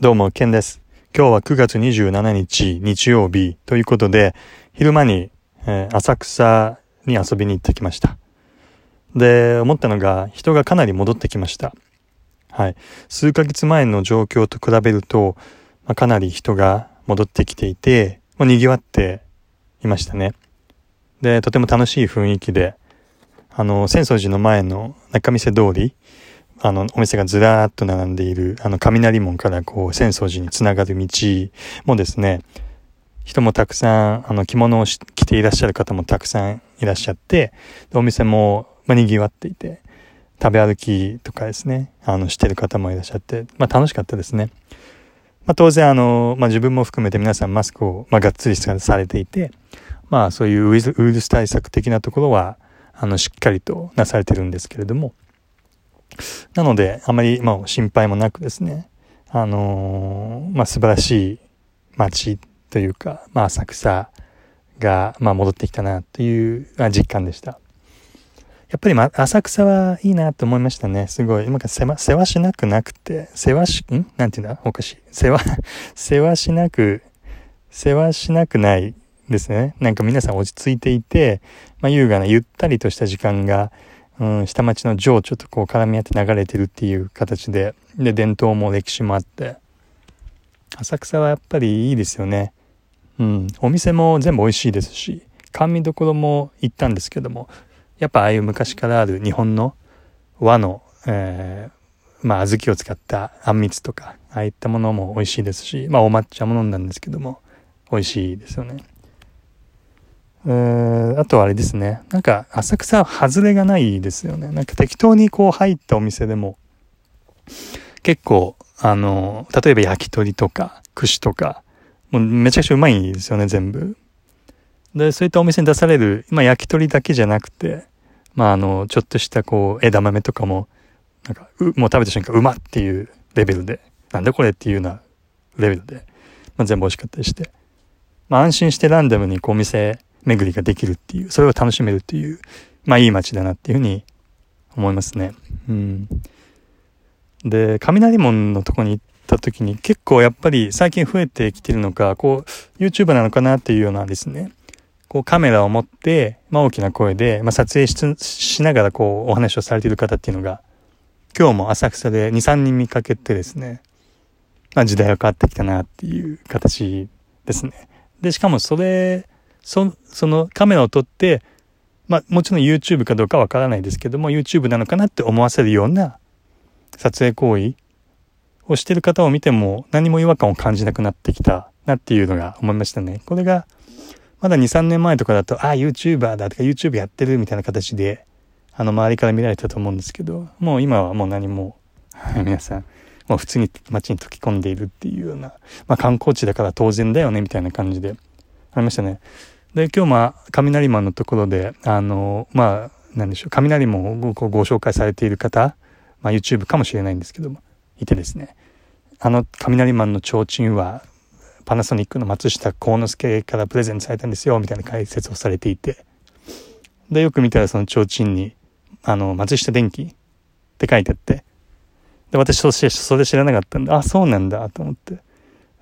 どうも、ケンです。今日は9月27日、日曜日ということで、昼間に、えー、浅草に遊びに行ってきました。で、思ったのが、人がかなり戻ってきました。はい。数ヶ月前の状況と比べると、まあ、かなり人が戻ってきていて、もう賑わっていましたね。で、とても楽しい雰囲気で、あの、浅草寺の前の中見世通り、あの、お店がずらーっと並んでいる、あの、雷門からこう、浅草寺につながる道もですね、人もたくさん、あの、着物を着ていらっしゃる方もたくさんいらっしゃって、お店も、まあ、賑わっていて、食べ歩きとかですね、あの、してる方もいらっしゃって、まあ、楽しかったですね。まあ、当然、あの、まあ、自分も含めて皆さんマスクを、まあ、がっつりされていて、まあ、そういうウイルス対策的なところは、あの、しっかりとなされてるんですけれども、なので、あまり、まあ、心配もなくですね、あのー、まあ、素晴らしい街というか、まあ、浅草が、まあ、戻ってきたなという実感でした。やっぱり、ま、浅草はいいなと思いましたね。すごい。今から世話、世話しなくなくて、世話し、ん？なんていうんだ？おかしい。世話、世話しなく、世話しなくないですね。なんか皆さん落ち着いていて、まあ、優雅なゆったりとした時間が、うん、下町の情緒とこう絡み合って流れてるっていう形で、で、伝統も歴史もあって、浅草はやっぱりいいですよね。うん、お店も全部美味しいですし、甘味どころも行ったんですけども、やっぱああいう昔からある日本の和の、えー、まあ小豆を使ったあんみつとか、ああいったものも美味しいですし、まあお抹茶も飲んだんですけども、美味しいですよね。えー、あとはあれですね。なんか、浅草は外れがないですよね。なんか適当にこう入ったお店でも、結構、あの、例えば焼き鳥とか、串とか、もうめちゃくちゃうまいんですよね、全部。で、そういったお店に出される、まあ焼き鳥だけじゃなくて、まああの、ちょっとしたこう、枝豆とかも、なんか、う、もう食べた瞬間、うまっていうレベルで、なんだこれっていうようなレベルで、まあ全部美味しかったりして、まあ安心してランダムにこうお店巡りができるっていう、それを楽しめるっていう、まあいい街だなっていうふうに思いますね。うん。で、雷門のとこに行った時に結構やっぱり最近増えてきてるのか、こう YouTuber なのかなっていうようなですね、こうカメラを持って、まあ大きな声で、まあ撮影しながらこうお話をされている方っていうのが、今日も浅草で2、3人見かけてですね、まあ時代は変わってきたなっていう形ですね。で、しかもそれそのカメラを撮ってまあもちろん YouTube かどうかわからないですけども YouTube なのかなって思わせるような撮影行為をしてる方を見ても何も違和感を感じなくなってきたなっていうのが思いましたね。これがまだ2、3年前とかだと、ああ、YouTuber だとか YouTube やってるみたいな形で、あの周りから見られたと思うんですけど、もう今はもう何も、皆さん、もう普通に街に溶け込んでいるっていうような、まあ観光地だから当然だよねみたいな感じでありましたね。で今日も雷門のところであのまあ何でしょう雷門をごご紹介されている方、まあ、YouTube かもしれないんですけどもいてですね。あの雷門の提灯はパナソニックの松下幸之助からプレゼントされたんですよみたいな解説をされていて。でよく見たらその提灯にあの松下電器って書いてあって。で私そしてそれ知らなかったんであそうなんだと思って。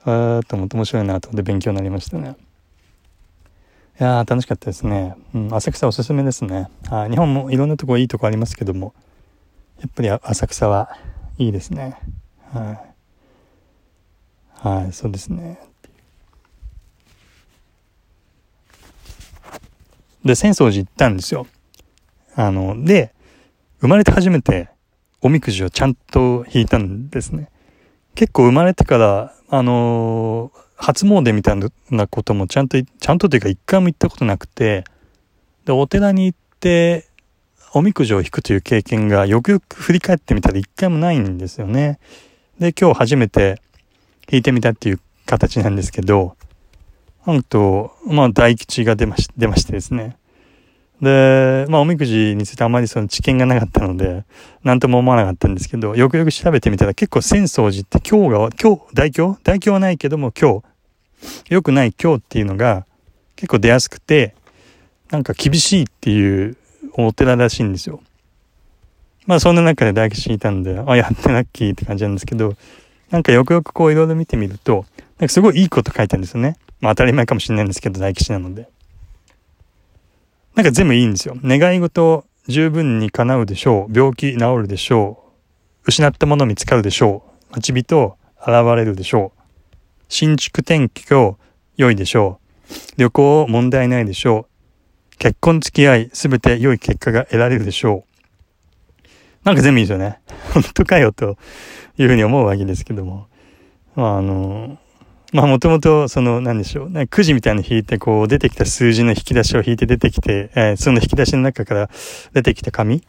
ああと思って面白いなと思って勉強になりましたね。いやー楽しかったですね。うん、浅草おすすめですね。あ日本もいろんなとこいいとこありますけども、やっぱり浅草はいいですね。はい。はい、そうですね。で、浅草寺行ったんですよ。あの、で、生まれて初めておみくじをちゃんと引いたんですね。結構生まれてから、あのー初詣みたいなこともちゃんと、ちゃんとというか一回も行ったことなくて、で、お寺に行って、おみくじを引くという経験がよくよく振り返ってみたら一回もないんですよね。で、今日初めて引いてみたっていう形なんですけど、なんと、まあ大吉が出まし、出ましてですね。で、まあおみくじについてあまりその知見がなかったので、なんとも思わなかったんですけど、よくよく調べてみたら結構浅草寺って今日が、今日、大凶大凶はないけども今日、良くない今日っていうのが結構出やすくて、なんか厳しいっていうお寺らしいんですよ。まあそんな中で大吉いたんで、あ、やってラッキーって感じなんですけど、なんかよくよくこういろいろ見てみると、なんかすごいいいこと書いてあるんですよね。まあ当たり前かもしれないんですけど、大吉なので。なんか全部いいんですよ。願い事十分に叶うでしょう。病気治るでしょう。失ったもの見つかるでしょう。待ち人現れるでしょう。新築転居良いでしょう。旅行問題ないでしょう。結婚付き合いすべて良い結果が得られるでしょう。なんか全部いいですよね。本当かよというふうに思うわけですけども。まああの、まあもともとその何でしょう、ね、くじみたいに引いてこう出てきた数字の引き出しを引いて出てきて、えー、その引き出しの中から出てきた紙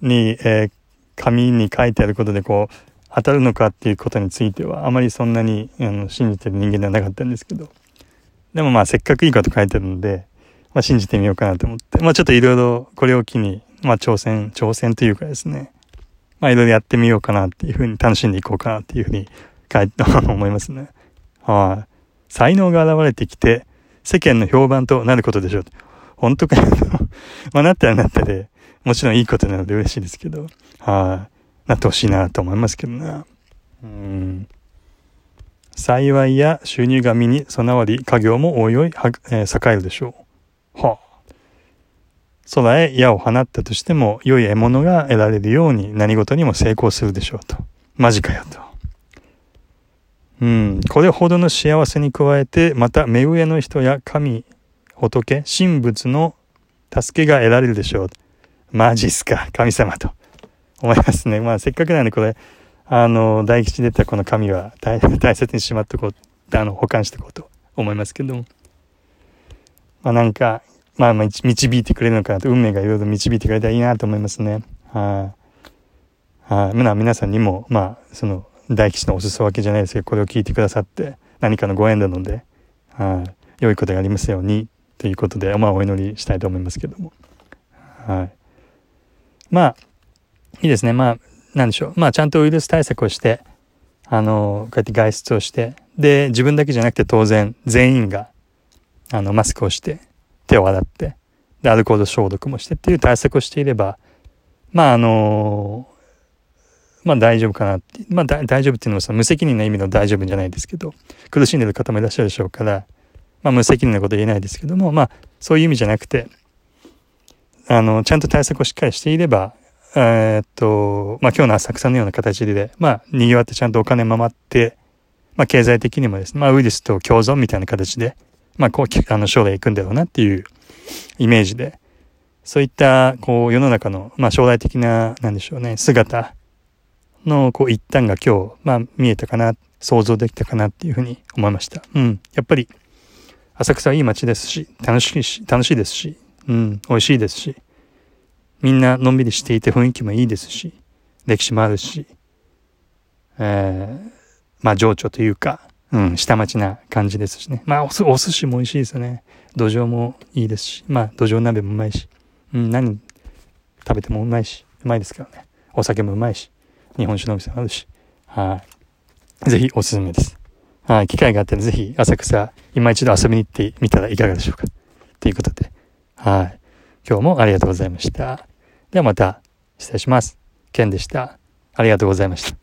に、えー、紙に書いてあることでこう当たるのかっていうことについてはあまりそんなにあの信じてる人間ではなかったんですけど。でもまあせっかくいいこと書いてるので、まあ、信じてみようかなと思って。まあちょっといろいろこれを機にまあ挑戦挑戦というかですね。まあいろいろやってみようかなっていうふうに楽しんでいこうかなっていうふうに書いて思いますねはい、才能が現れてきて世間の評判となることでしょう本当かよまあなったらなったでもちろんいいことなので嬉しいですけどはい、なってほしいなと思いますけどな。うん。幸いや収入が身に備わり、家業もおいおいは、えー、栄えるでしょう。はあ。空へ矢を放ったとしても、良い獲物が得られるように何事にも成功するでしょうと。マジかよと。うん。これほどの幸せに加えて、また目上の人や神、仏、神仏の助けが得られるでしょう。マジっすか、神様と。思いますね。まあせっかくなんでこれ、あの、大吉出たこの紙は大切にしまってこう、あの、保管していこうと思いますけども。まあなんか、まあまあ導いてくれるのかなと、運命がいろいろ導いてくれたらいいなと思いますね。はい、はい、あ皆さんにも、まあその、大吉のお裾分けじゃないですけど、これを聞いてくださって何かのご縁なので、はい、良いことがありますようにということで、まあお祈りしたいと思いますけども。はい。まあ、いいですね。まあ、なんでしょう。まあ、ちゃんとウイルス対策をして、あの、こうやって外出をして、で、自分だけじゃなくて当然、全員が、あの、マスクをして、手を洗って、で、アルコール消毒もしてっていう対策をしていれば、まあ、あの、まあ大丈夫かなって。まあ大丈夫っていうのはさ、無責任な意味の大丈夫じゃないですけど、苦しんでる方もいらっしゃるでしょうから、まあ無責任なこと言えないですけども、まあそういう意味じゃなくて、あの、ちゃんと対策をしっかりしていれば、えー、っと、まあ、今日の浅草のような形で、まあ、賑わってちゃんとお金回って、まあ、経済的にもですね、まあ、ウイルスと共存みたいな形で、まあ、こう、あの、将来行くんだろうなっていうイメージで、そういった、こう、世の中の、まあ、将来的な、なんでしょうね、姿の、こう、一端が今日、まあ、見えたかな、想像できたかなっていうふうに思いました。うん。やっぱり、浅草はいい街ですし、楽しいし、楽しいですし、うん、美味しいですし、みんなのんびりしていて雰囲気もいいですし、歴史もあるし、えー、まあ情緒というか、うん、下町な感じですしね。まあお寿司も美味しいですよね。土壌もいいですし、まあ土壌鍋もうまいし、うん、何食べてもうまいし、うまいですけどね。お酒もうまいし、日本酒のお店もあるし、はい。ぜひおすすめです。はい。機会があったらぜひ浅草、今一度遊びに行ってみたらいかがでしょうか。ということで、はい。今日もありがとうございました。ではまた失礼します。ケンでした。ありがとうございました。